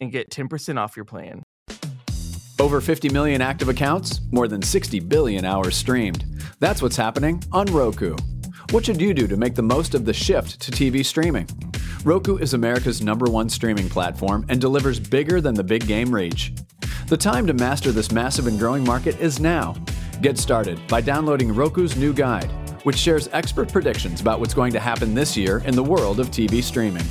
and get 10% off your plan. Over 50 million active accounts, more than 60 billion hours streamed. That's what's happening on Roku. What should you do to make the most of the shift to TV streaming? Roku is America's number one streaming platform and delivers bigger than the big game reach. The time to master this massive and growing market is now. Get started by downloading Roku's new guide, which shares expert predictions about what's going to happen this year in the world of TV streaming.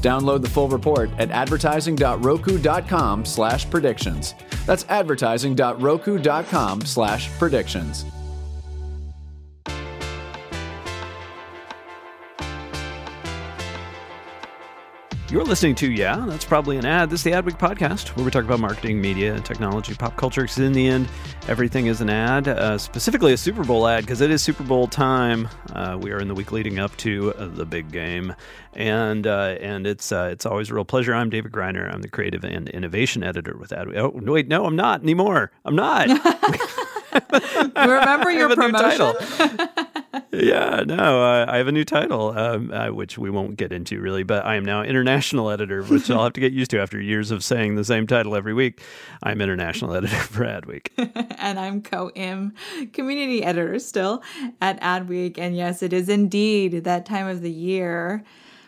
Download the full report at advertising.roku.com slash predictions. That's advertising.roku.com You're listening to Yeah, that's probably an ad. This is the Adweek podcast where we talk about marketing, media, technology, pop culture. Because in the end, everything is an ad, uh, specifically a Super Bowl ad, because it is Super Bowl time. Uh, we are in the week leading up to uh, the big game, and uh, and it's uh, it's always a real pleasure. I'm David Griner. I'm the creative and innovation editor with Adweek. Oh wait, no, I'm not anymore. I'm not. Remember your promotion? yeah, no, uh, I have a new title, um, uh, which we won't get into really, but I am now international editor, which I'll have to get used to after years of saying the same title every week. I'm international editor for Adweek. and I'm Ko Im community editor still at Adweek. And yes, it is indeed that time of the year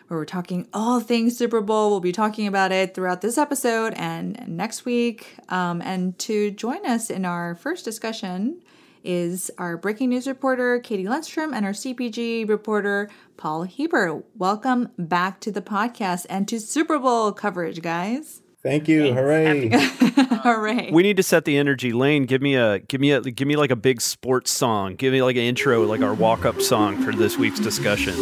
where we're talking all things Super Bowl. We'll be talking about it throughout this episode and next week. Um, and to join us in our first discussion is our breaking news reporter, Katie Lundstrom, and our CPG reporter, Paul Hiebert. Welcome back to the podcast and to Super Bowl coverage, guys. Thank you. Hooray. Hooray. We need to set the energy. Lane, give me a give me a give me like a big sports song. Give me like an intro, like our walk-up song for this week's discussion.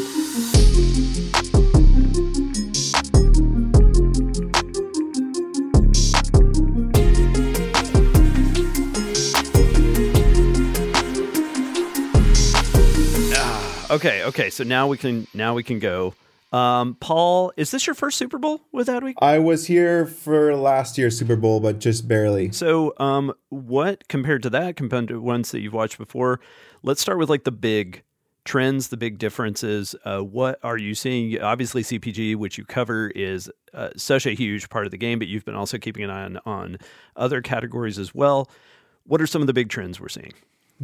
Okay, okay. So now we can now we can go. Um, Paul, is this your first Super Bowl with Adweek? I was here for last year's Super Bowl, but just barely. So, um, what compared to that, compared to ones that you've watched before? Let's start with like the big trends, the big differences. Uh, what are you seeing? Obviously, CPG, which you cover, is uh, such a huge part of the game, but you've been also keeping an eye on, on other categories as well. What are some of the big trends we're seeing?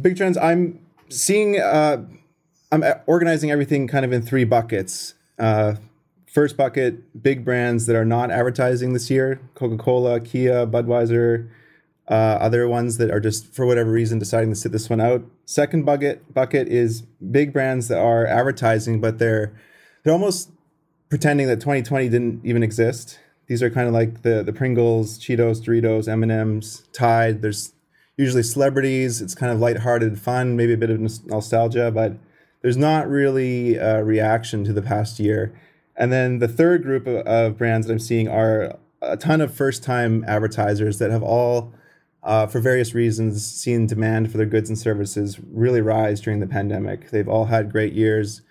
Big trends. I'm seeing. Uh, I'm organizing everything kind of in three buckets. Uh, first bucket, big brands that are not advertising this year: Coca-Cola, Kia, Budweiser, uh, other ones that are just for whatever reason deciding to sit this one out. Second bucket bucket is big brands that are advertising, but they're they're almost pretending that 2020 didn't even exist. These are kind of like the the Pringles, Cheetos, Doritos, M and M's, Tide. There's usually celebrities. It's kind of lighthearted fun, maybe a bit of nostalgia, but there's not really a reaction to the past year. And then the third group of, of brands that I'm seeing are a ton of first time advertisers that have all, uh, for various reasons, seen demand for their goods and services really rise during the pandemic. They've all had great years.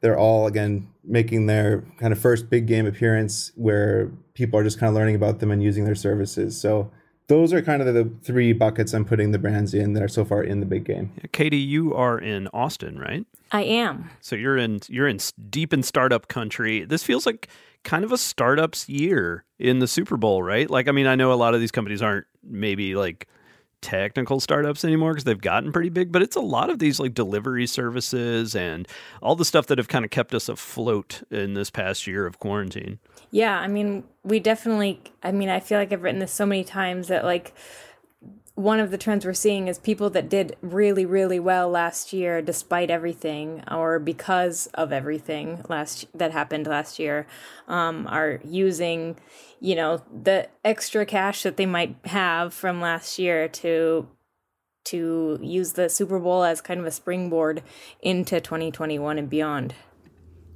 They're all, again, making their kind of first big game appearance where people are just kind of learning about them and using their services. So those are kind of the three buckets I'm putting the brands in that are so far in the big game. Katie, you are in Austin, right? I am. So you're in you're in deep in startup country. This feels like kind of a startups year in the Super Bowl, right? Like I mean, I know a lot of these companies aren't maybe like technical startups anymore because they've gotten pretty big, but it's a lot of these like delivery services and all the stuff that have kind of kept us afloat in this past year of quarantine. Yeah, I mean, we definitely, I mean, I feel like I've written this so many times that like one of the trends we're seeing is people that did really, really well last year, despite everything, or because of everything last that happened last year, um, are using, you know, the extra cash that they might have from last year to to use the Super Bowl as kind of a springboard into 2021 and beyond.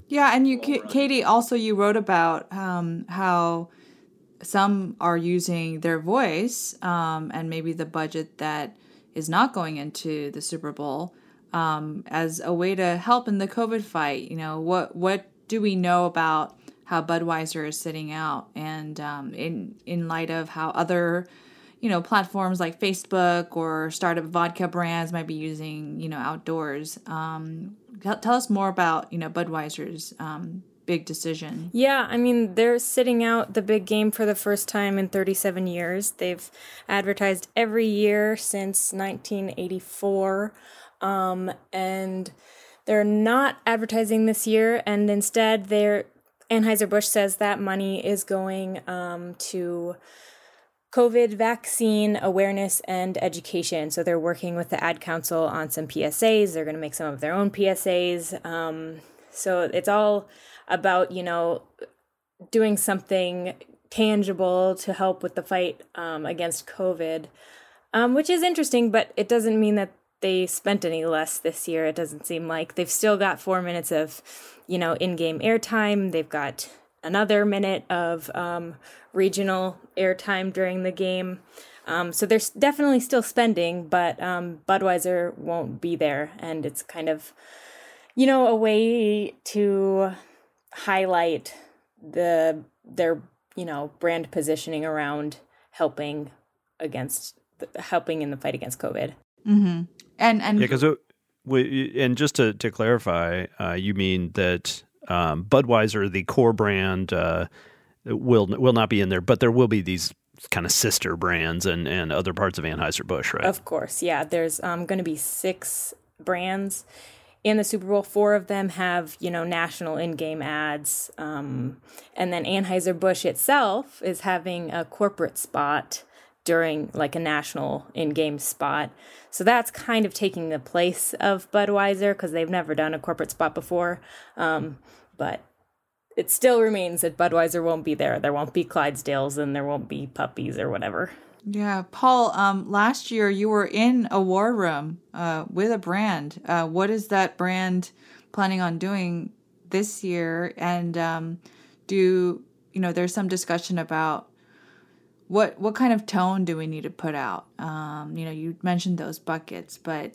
Yeah, and you, Katie, also you wrote about um, how some are using their voice um, and maybe the budget that is not going into the Super Bowl um, as a way to help in the COVID fight. You know, what what do we know about how Budweiser is sitting out, and um, in in light of how other you know platforms like Facebook or startup vodka brands might be using you know outdoors. Um, tell us more about you know Budweiser's um, big decision. Yeah, I mean, they're sitting out the big game for the first time in 37 years. They've advertised every year since 1984. Um, and they're not advertising this year, and instead, they're Anheuser-Busch says that money is going um, to COVID vaccine awareness and education. So they're working with the Ad Council on some PSAs. They're going to make some of their own PSAs. Um, so it's all about, you know, doing something tangible to help with the fight um, against COVID, um, which is interesting, but it doesn't mean that they spent any less this year. It doesn't seem like they've still got four minutes of, you know, in-game airtime. They've got another minute of um, regional airtime during the game. Um, so they're definitely still spending, but um, Budweiser won't be there, and it's kind of, you know, a way to highlight the their you know brand positioning around helping against helping in the fight against COVID. Mm-hmm. And and yeah, because and just to to clarify, uh, you mean that um, Budweiser, the core brand, uh, will will not be in there, but there will be these kind of sister brands and and other parts of Anheuser Busch, right? Of course, yeah. There's um, going to be six brands in the Super Bowl, four of them have, you know, national in-game ads. Um, and then Anheuser-Busch itself is having a corporate spot during like a national in-game spot. So that's kind of taking the place of Budweiser because they've never done a corporate spot before. Um, but it still remains that Budweiser won't be there. There won't be Clydesdales and there won't be puppies or whatever. Yeah, Paul. Um, last year you were in a war room uh, with a brand. Uh, what is that brand planning on doing this year? And um, do you know? There's some discussion about what what kind of tone do we need to put out. Um, you know, you mentioned those buckets, but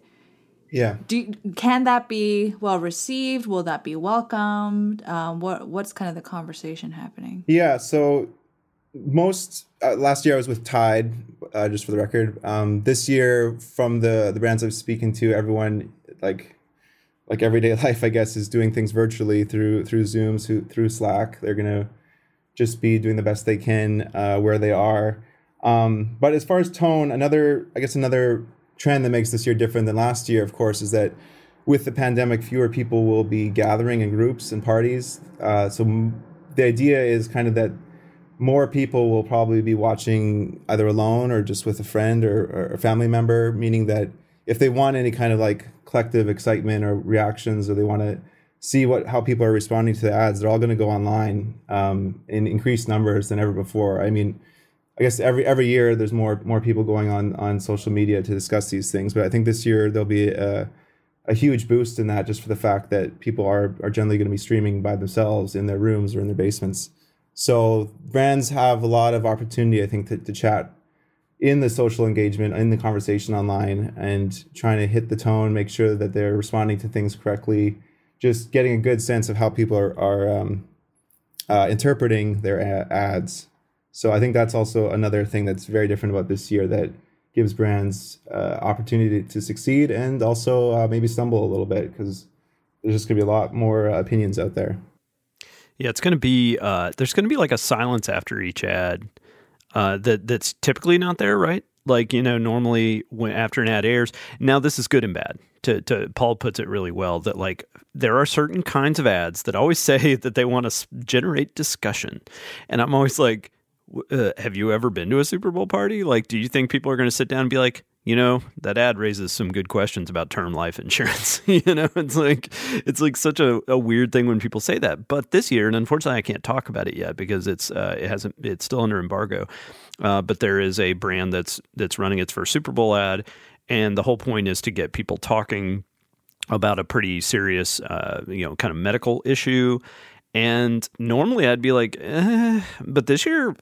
yeah, do can that be well received? Will that be welcomed? Um, what what's kind of the conversation happening? Yeah, so most uh, last year I was with Tide, uh, just for the record. Um, this year, from the the brands I'm speaking to, everyone like like everyday life, I guess, is doing things virtually through through Zoom, through, through Slack. They're gonna just be doing the best they can uh, where they are. Um, but as far as tone, another I guess another trend that makes this year different than last year, of course, is that with the pandemic, fewer people will be gathering in groups and parties. Uh, so the idea is kind of that more people will probably be watching either alone or just with a friend or, or a family member, meaning that if they want any kind of like collective excitement or reactions or they want to see what how people are responding to the ads, they're all going to go online um, in increased numbers than ever before. I mean, I guess every every year there's more more people going on on social media to discuss these things, but I think this year there'll be a, a huge boost in that just for the fact that people are are generally going to be streaming by themselves in their rooms or in their basements. So brands have a lot of opportunity, I think, to, to chat in the social engagement, in the conversation online, and trying to hit the tone, make sure that they're responding to things correctly, just getting a good sense of how people are, are um, uh, interpreting their ads. So I think that's also another thing that's very different about this year that gives brands uh, opportunity to succeed and also uh, maybe stumble a little bit because there's just going to be a lot more opinions out there. Yeah, it's going to be uh, there's going to be like a silence after each ad uh, that that's typically not there, right? Like you know, normally when after an ad airs. Now this is good and bad. To, to Paul puts it really well that like there are certain kinds of ads that always say that they want to generate discussion, and I'm always like, uh, have you ever been to a Super Bowl party? Like, do you think people are going to sit down and be like, you know, that ad raises some good questions about term life insurance. you know, it's like it's like such a, a, weird thing when people say that. But this year, and unfortunately, I can't talk about it yet because it's uh, it hasn't it's still under embargo. Uh, but there is a brand that's that's running its first Super Bowl ad, and the whole point is to get people talking about a pretty serious, uh, you know, kind of medical issue. And normally, I'd be like, eh, but this year,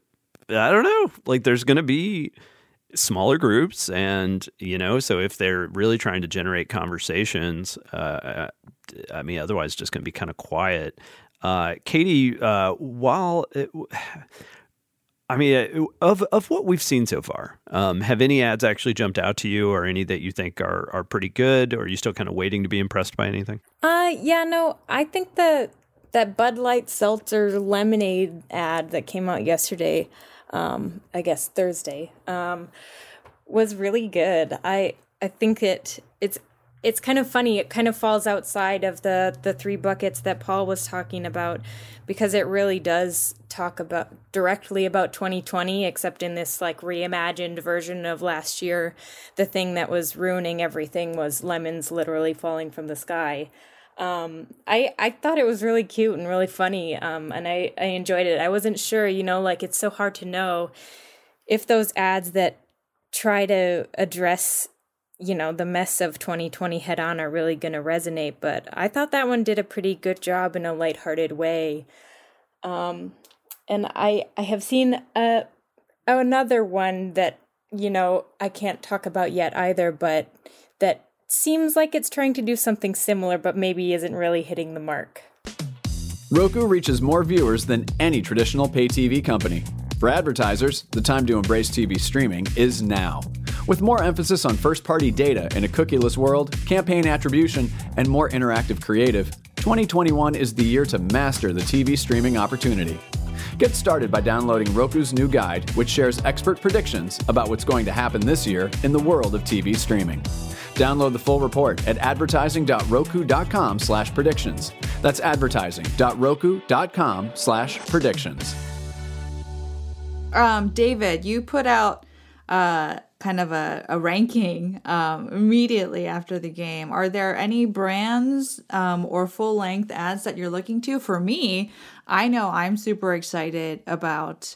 I don't know. Like, there's going to be smaller groups and you know so if they're really trying to generate conversations uh, i mean otherwise just going to be kind of quiet. Uh, katie uh, while it, i mean uh, of of what we've seen so far um, have any ads actually jumped out to you or any that you think are are pretty good or are you still kind of waiting to be impressed by anything? Uh yeah no i think the that bud light seltzer lemonade ad that came out yesterday um, I guess Thursday, um, was really good. I I think it it's it's kind of funny. It kind of falls outside of the the three buckets that Paul was talking about because it really does talk about directly about 2020 except in this like reimagined version of last year the thing that was ruining everything was lemons literally falling from the sky um, I I thought it was really cute and really funny, um, and I I enjoyed it. I wasn't sure, you know, like it's so hard to know if those ads that try to address you know the mess of 2020 head on are really going to resonate but i thought that one did a pretty good job in a lighthearted way um and i i have seen a another one that you know i can't talk about yet either but seems like it's trying to do something similar, but maybe isn't really hitting the mark. Roku reaches more viewers than any traditional pay TV company. For advertisers, the time to embrace TV streaming is now. With more emphasis on first party data in a cookieless world, campaign attribution, and more interactive creative, 2021 is the year to master the TV streaming opportunity. Get started by downloading Roku's new guide, which shares expert predictions about what's going to happen this year in the world of TV streaming. Download the full report at advertising.roku.com slash predictions. That's advertising.roku.com slash predictions. Um, David, you put out uh, kind of a, a ranking um, immediately after the game. Are there any brands um, or full length ads that you're looking to? For me, I know I'm super excited about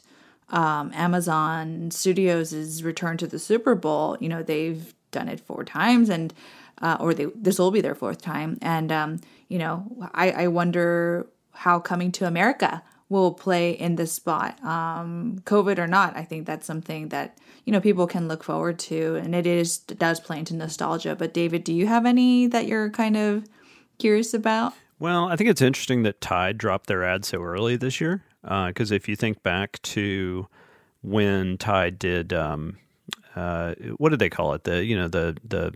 um, Amazon Studios' return to the Super Bowl. You know, they've done it four times and uh, or they, this will be their fourth time. And um, you know I, I wonder how coming to america will play in this spot. Um, covid or not i think that's something that you know people can look forward to and it is it does play into nostalgia. But david do you have any that you're kind of curious about well i think it's interesting that tide dropped their ad so early this year because uh, if you think back to when tide did um, uh, what did they call it? The you know the the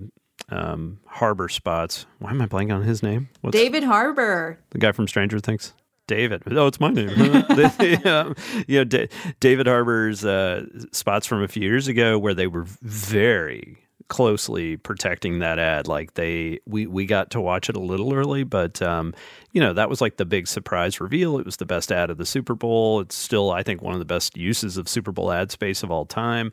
um, Harbour spots. Why am I blanking on his name? What's, David Harbour, the guy from Stranger Things. David. Oh, it's my name. yeah, you know, D- David Harbour's uh, spots from a few years ago where they were very closely protecting that ad. Like they, we we got to watch it a little early, but um, you know that was like the big surprise reveal. It was the best ad of the Super Bowl. It's still, I think, one of the best uses of Super Bowl ad space of all time.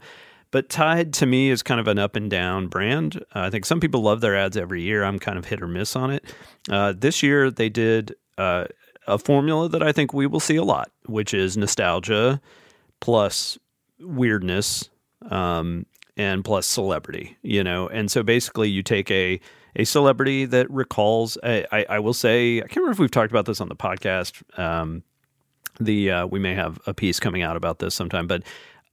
But Tide to me is kind of an up and down brand. Uh, I think some people love their ads every year. I'm kind of hit or miss on it. Uh, this year they did uh, a formula that I think we will see a lot, which is nostalgia plus weirdness um, and plus celebrity. You know, and so basically you take a a celebrity that recalls. I, I, I will say I can't remember if we've talked about this on the podcast. Um, the uh, we may have a piece coming out about this sometime, but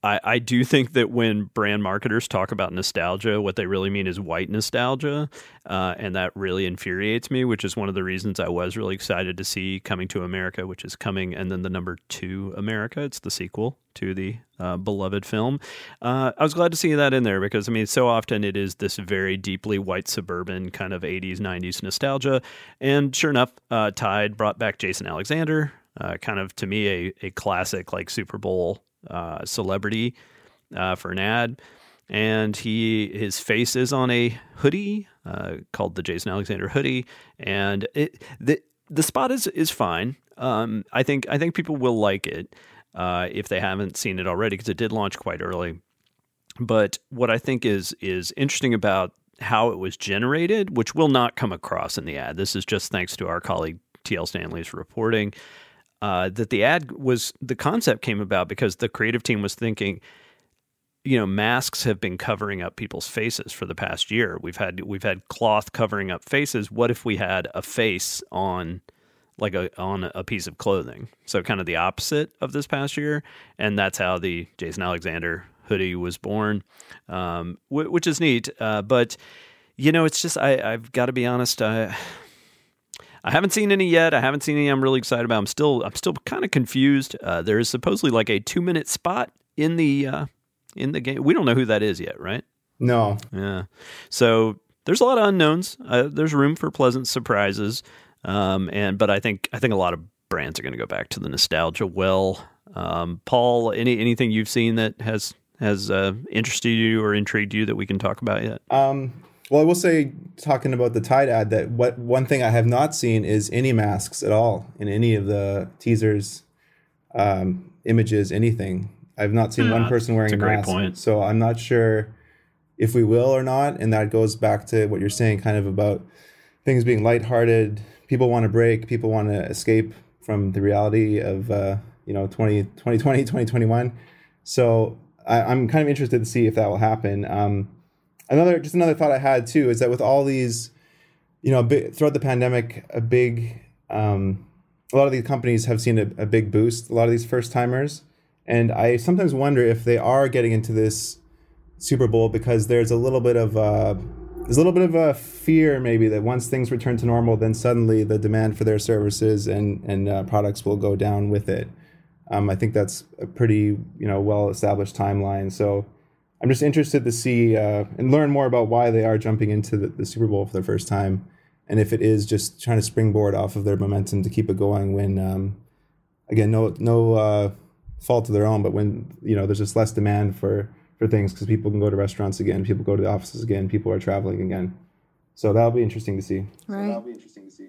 I, I do think that when brand marketers talk about nostalgia, what they really mean is white nostalgia. Uh, and that really infuriates me, which is one of the reasons I was really excited to see Coming to America, which is coming, and then the number two America. It's the sequel to the uh, beloved film. Uh, I was glad to see that in there because, I mean, so often it is this very deeply white suburban kind of 80s, 90s nostalgia. And sure enough, uh, Tide brought back Jason Alexander, uh, kind of to me a, a classic like Super Bowl uh, celebrity uh, for an ad, and he his face is on a hoodie uh, called the Jason Alexander hoodie, and it the the spot is is fine. Um, I think I think people will like it if they haven't seen it already because it did launch quite early. But what I think is is interesting about how it was generated, which will not come across in the ad. This is just thanks to our colleague TL Stanley's reporting uh, that the ad was the concept came about because the creative team was thinking you know masks have been covering up people's faces for the past year. We've had we've had cloth covering up faces. What if we had a face on like a on a piece of clothing? So kind of the opposite of this past year and that's how the jason alexander hoodie was born um, which is neat uh, but you know it's just I, i've got to be honest I, I haven't seen any yet. I haven't seen any. I'm really excited about. I'm still I'm still kind of confused. Uh, there is supposedly like a two minute spot in the uh, in the game. We don't know who that is yet, right? No. Yeah. So there's a lot of unknowns. Uh, there's room for pleasant surprises. Um, and but I think I think a lot of brands are going to go back to the nostalgia well. Um, Paul, any anything you've seen that has has uh, interested you or intrigued you that we can talk about yet? Um, well, I will say, talking about the Tide ad, that what one thing I have not seen is any masks at all in any of the teasers, um, images, anything. I've not seen one person wearing a, a mask. Point. So I'm not sure if we will or not. And that goes back to what you're saying, kind of about things being lighthearted. People want to break. People want to escape from the reality of uh, you know 20, 2020, 2021. So I, am kind of interested to see if that will happen. Um, another just another thought I had too is that with all these, you know, big, throughout the pandemic, a big, um, a lot of these companies have seen a, a big boost. A lot of these first timers, and I sometimes wonder if they are getting into this Super Bowl because there's a little bit of uh, there's a little bit of a fear maybe that once things return to normal, then suddenly the demand for their services and and uh, products will go down with it. Um, I think that's a pretty you know well established timeline. So I'm just interested to see uh, and learn more about why they are jumping into the, the, Super Bowl for the first time, and if it is just trying to springboard off of their momentum to keep it going. When um, again, no no uh, fault of their own, but when you know there's just less demand for for things because people can go to restaurants again, people go to the offices again, people are traveling again. So that'll be interesting to see. Right. So that'll be interesting to see.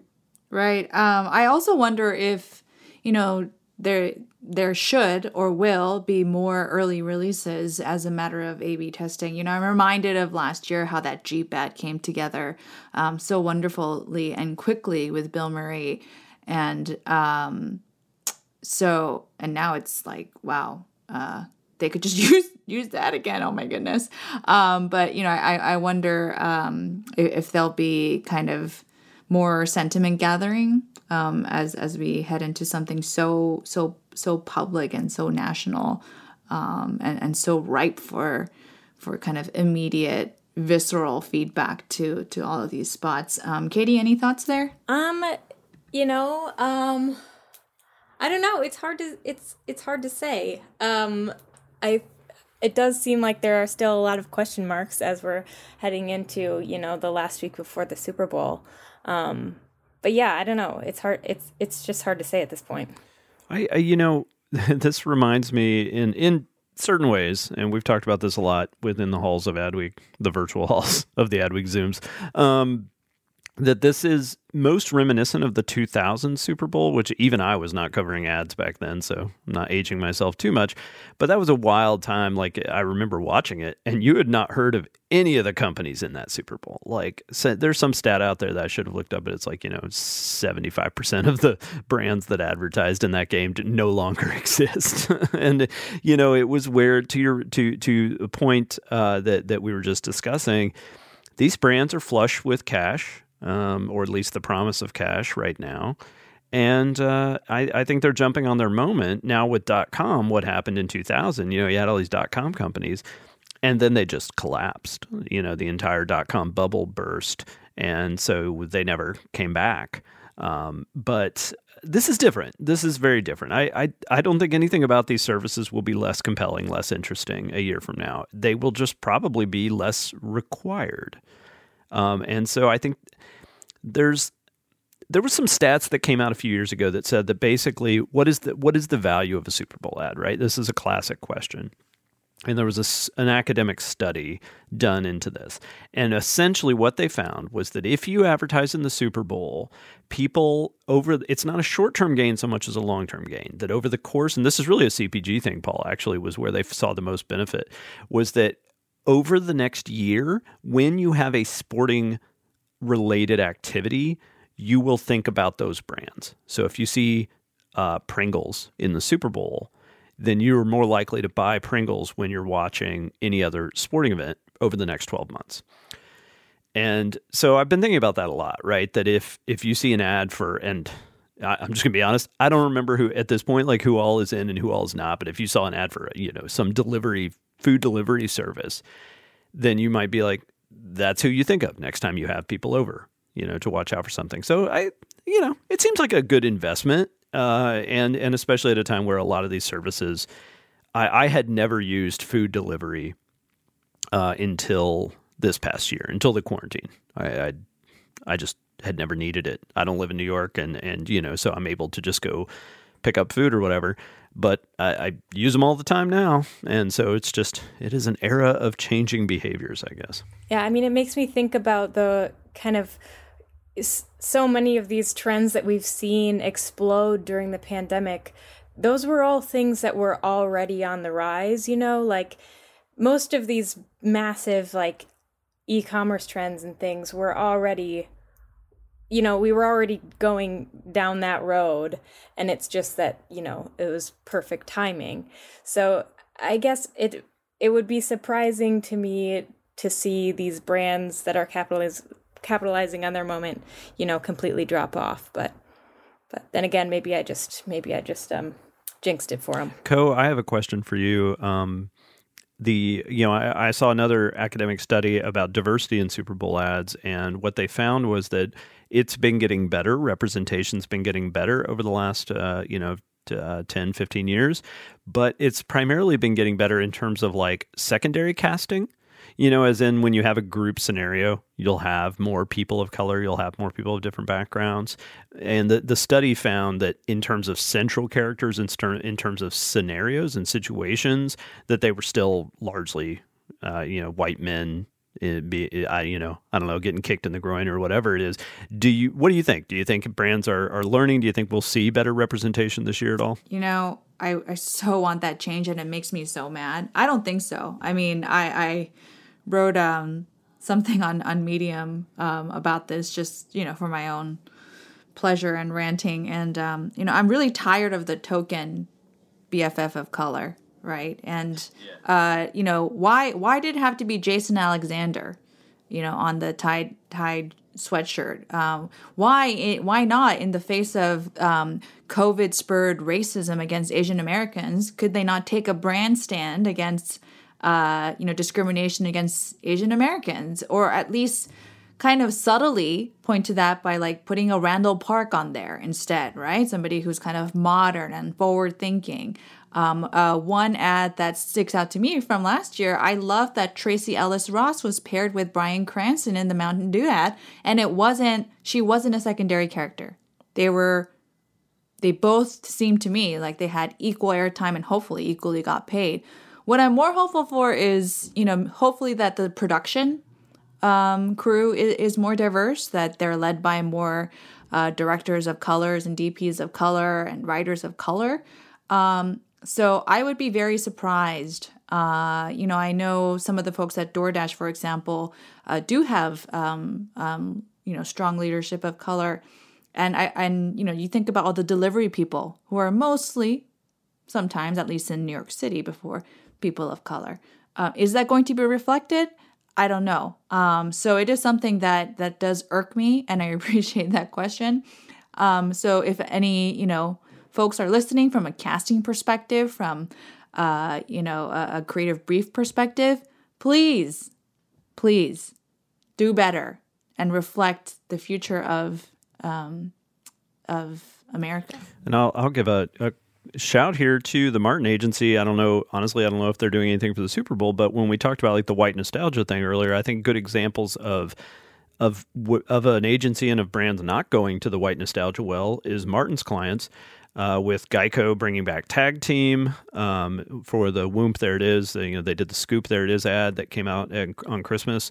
Right. Um, I also wonder if you know there there should or will be more early releases as a matter of A/B testing. You know, I'm reminded of last year how that Jeep ad came together um, so wonderfully and quickly with Bill Murray, and um, so and now it's like wow, uh, they could just use use that again. Oh my goodness! Um, but you know, I I wonder um, if there'll be kind of more sentiment gathering um, as as we head into something so so so public and so national um, and and so ripe for for kind of immediate visceral feedback to to all of these spots. Um, Katie, any thoughts there? Um, you know, um, I don't know. It's hard to it's it's hard to say. Um, I it does seem like there are still a lot of question marks as we're heading into you know the last week before the Super Bowl. Um, but yeah, I don't know. It's hard. It's it's just hard to say at this point. I, I you know this reminds me in in certain ways, and we've talked about this a lot within the halls of Adweek, the virtual halls of the Adweek Zooms. Um, that this is most reminiscent of the 2000 Super Bowl, which even I was not covering ads back then, so I'm not aging myself too much. But that was a wild time. Like I remember watching it, and you had not heard of any of the companies in that Super Bowl. Like so there's some stat out there that I should have looked up, but it's like you know 75% of the brands that advertised in that game no longer exist. and you know it was where to your to to a point uh, that that we were just discussing. These brands are flush with cash um, or at least the promise of cash right now. And uh, I, I, think they're jumping on their moment now with dot com. What happened in 2000? You know, you had all these dot com companies, and then they just collapsed. You know, the entire dot com bubble burst, and so they never came back. Um, but this is different. This is very different. I, I I don't think anything about these services will be less compelling, less interesting a year from now. They will just probably be less required. Um, and so I think there's there were some stats that came out a few years ago that said that basically what is the what is the value of a Super Bowl ad, right? This is a classic question. And there was a, an academic study done into this. And essentially, what they found was that if you advertise in the Super Bowl, people over it's not a short term gain so much as a long term gain. That over the course, and this is really a CPG thing, Paul, actually, was where they saw the most benefit, was that over the next year, when you have a sporting related activity, you will think about those brands. So if you see uh, Pringles in the Super Bowl, then you're more likely to buy Pringles when you're watching any other sporting event over the next 12 months. And so I've been thinking about that a lot, right? That if if you see an ad for and I'm just gonna be honest, I don't remember who at this point like who all is in and who all is not. But if you saw an ad for you know some delivery food delivery service, then you might be like, that's who you think of next time you have people over, you know, to watch out for something. So I, you know, it seems like a good investment, uh, and and especially at a time where a lot of these services, I, I had never used food delivery uh, until this past year, until the quarantine. I, I I just had never needed it. I don't live in New York, and and you know, so I'm able to just go pick up food or whatever. But I, I, use them all the time now, and so it's just it is an era of changing behaviors, I guess. Yeah, I mean, it makes me think about the kind of so many of these trends that we've seen explode during the pandemic. Those were all things that were already on the rise, you know, like most of these massive like e-commerce trends and things were already you know, we were already going down that road and it's just that, you know, it was perfect timing. So, I guess it it would be surprising to me to see these brands that are capitaliz- capitalizing on their moment, you know, completely drop off, but but then again, maybe I just maybe I just um jinxed it for them. Ko, I have a question for you. Um the you know I, I, saw another academic study about diversity in Super Bowl ads, and what they found was that it's been getting better. Representation's been getting better over the last uh, you know uh, 10, 15 years, but it's primarily been getting better in terms of like secondary casting you know, as in when you have a group scenario, you'll have more people of color, you'll have more people of different backgrounds. And the, the study found that in terms of central characters, in, in terms of scenarios and situations, that they were still largely, uh, you know, white men. Be, I, you know, I don't know, getting kicked in the groin or whatever it is. Do you? What do you think? Do you think brands are are learning? Do you think we'll see better representation this year at all? You know, I, I so want that change, and it makes me so mad. I don't think so. I mean, I, I wrote um, something on on Medium um, about this, just you know, for my own pleasure and ranting. And um, you know, I'm really tired of the token BFF of color, right? And uh, you know, why why did it have to be Jason Alexander? You know, on the Tide Tide sweatshirt. Um, why why not in the face of um, COVID spurred racism against Asian Americans? Could they not take a brand stand against uh, you know, discrimination against Asian Americans, or at least kind of subtly point to that by like putting a Randall Park on there instead, right? Somebody who's kind of modern and forward thinking. Um, uh, one ad that sticks out to me from last year, I love that Tracee Ellis Ross was paired with Bryan Cranston in the Mountain Dew ad, and it wasn't, she wasn't a secondary character. They were, they both seemed to me like they had equal airtime and hopefully equally got paid. What I'm more hopeful for is, you know, hopefully that the production um, crew is, is, more diverse, that they're led by more uh, directors of colors and DPs of color and writers of color. Um, so I would be very surprised. Uh, you know, I know some of the folks at DoorDash, for example, uh, do have um, um, you know strong leadership of color, and I and you know you think about all the delivery people who are mostly, sometimes at least in New York City before people of color. Uh, is that going to be reflected? I don't know. Um, so it is something that that does irk me, and I appreciate that question. Um, so if any, you know, folks are listening from a casting perspective, from uh, you know, a, a creative brief perspective, please, please do better and reflect the future of um, of America. And I'll I'll give a, a shout here to the Martin Agency. I don't know, honestly, I don't know if they're doing anything for the Super Bowl, but when we talked about like the white nostalgia thing earlier, I think good examples of of of an agency and of brands not going to the white nostalgia well is Martin's clients. Uh, with Geico bringing back Tag Team um, for the Whoomp, there it is. They, you know, they did the Scoop, there it is ad that came out on Christmas.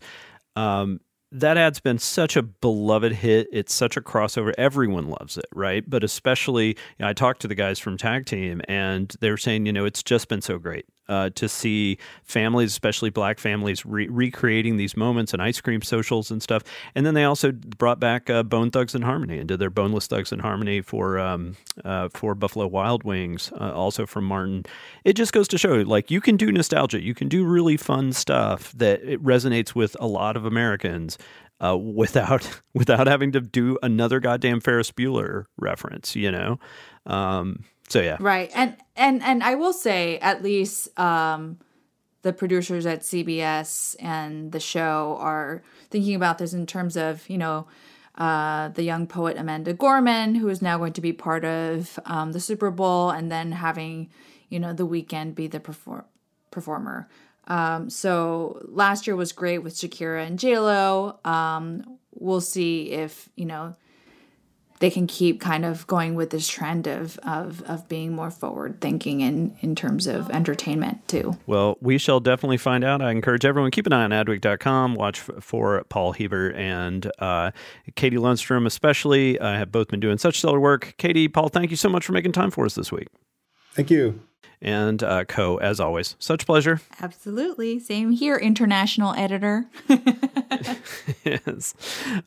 Um, that ad's been such a beloved hit. It's such a crossover. Everyone loves it, right? But especially, you know, I talked to the guys from Tag Team, and they were saying, you know, it's just been so great uh, to see families, especially black families, re- recreating these moments and ice cream socials and stuff. And then they also brought back uh, Bone Thugs and Harmony and did their Boneless Thugs and Harmony for um, uh, for Buffalo Wild Wings, uh, also from Martin. It just goes to show, like you can do nostalgia, you can do really fun stuff that it resonates with a lot of Americans. Uh, without without having to do another goddamn Ferris Bueller reference, you know. Um, so yeah. Right. And and and I will say at least um the producers at CBS and the show are thinking about this in terms of, you know, uh, the young poet Amanda Gorman, who is now going to be part of um, the Super Bowl, and then having, you know, the Weeknd be the perform- performer. Um, so last year was great with Shakira and J Lo. Um, we'll see if you know they can keep kind of going with this trend of of, of being more forward thinking in in terms of entertainment too. Well, we shall definitely find out. I encourage everyone keep an eye on adweek.com. Watch for Paul Hiebert and uh, Katie Lundstrom, especially. I have both been doing such stellar work. Katie, Paul, thank you so much for making time for us this week. Thank you and uh, Ko. As always, such pleasure. Absolutely, same here, international editor. yes,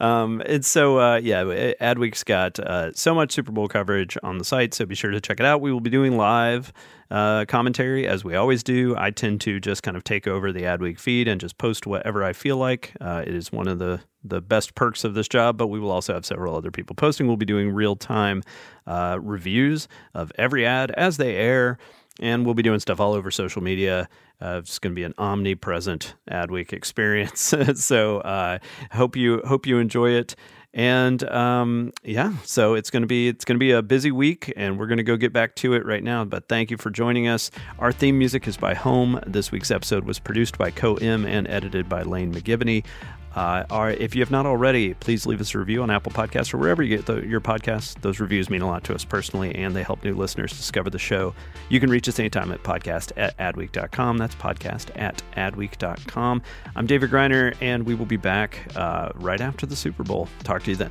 um, and so uh, yeah, Adweek's got uh, so much Super Bowl coverage on the site, so be sure to check it out. We will be doing live uh, commentary as we always do. I tend to just kind of take over the Adweek feed and just post whatever I feel like. Uh, it is one of the the best perks of this job, but we will also have several other people posting. We'll be doing real time uh, reviews of every ad as they air and we'll be doing stuff all over social media. Uh, it's going to be an omnipresent Adweek experience. so uh, hope you hope you enjoy it. And um, yeah, so it's going to be it's going to be a busy week, and we're going to go get back to it right now. But thank you for joining us. Our theme music is by Home. This week's episode was produced by Ko Im and edited by Lane McGivney. Uh, if you have not already, please leave us a review on Apple Podcasts or wherever you get the, your podcasts. Those reviews mean a lot to us personally, and they help new listeners discover the show. You can reach us anytime at podcast at adweek.com. That's podcast at adweek.com. I'm David Griner, and we will be back uh, right after the Super Bowl. Talk to you then.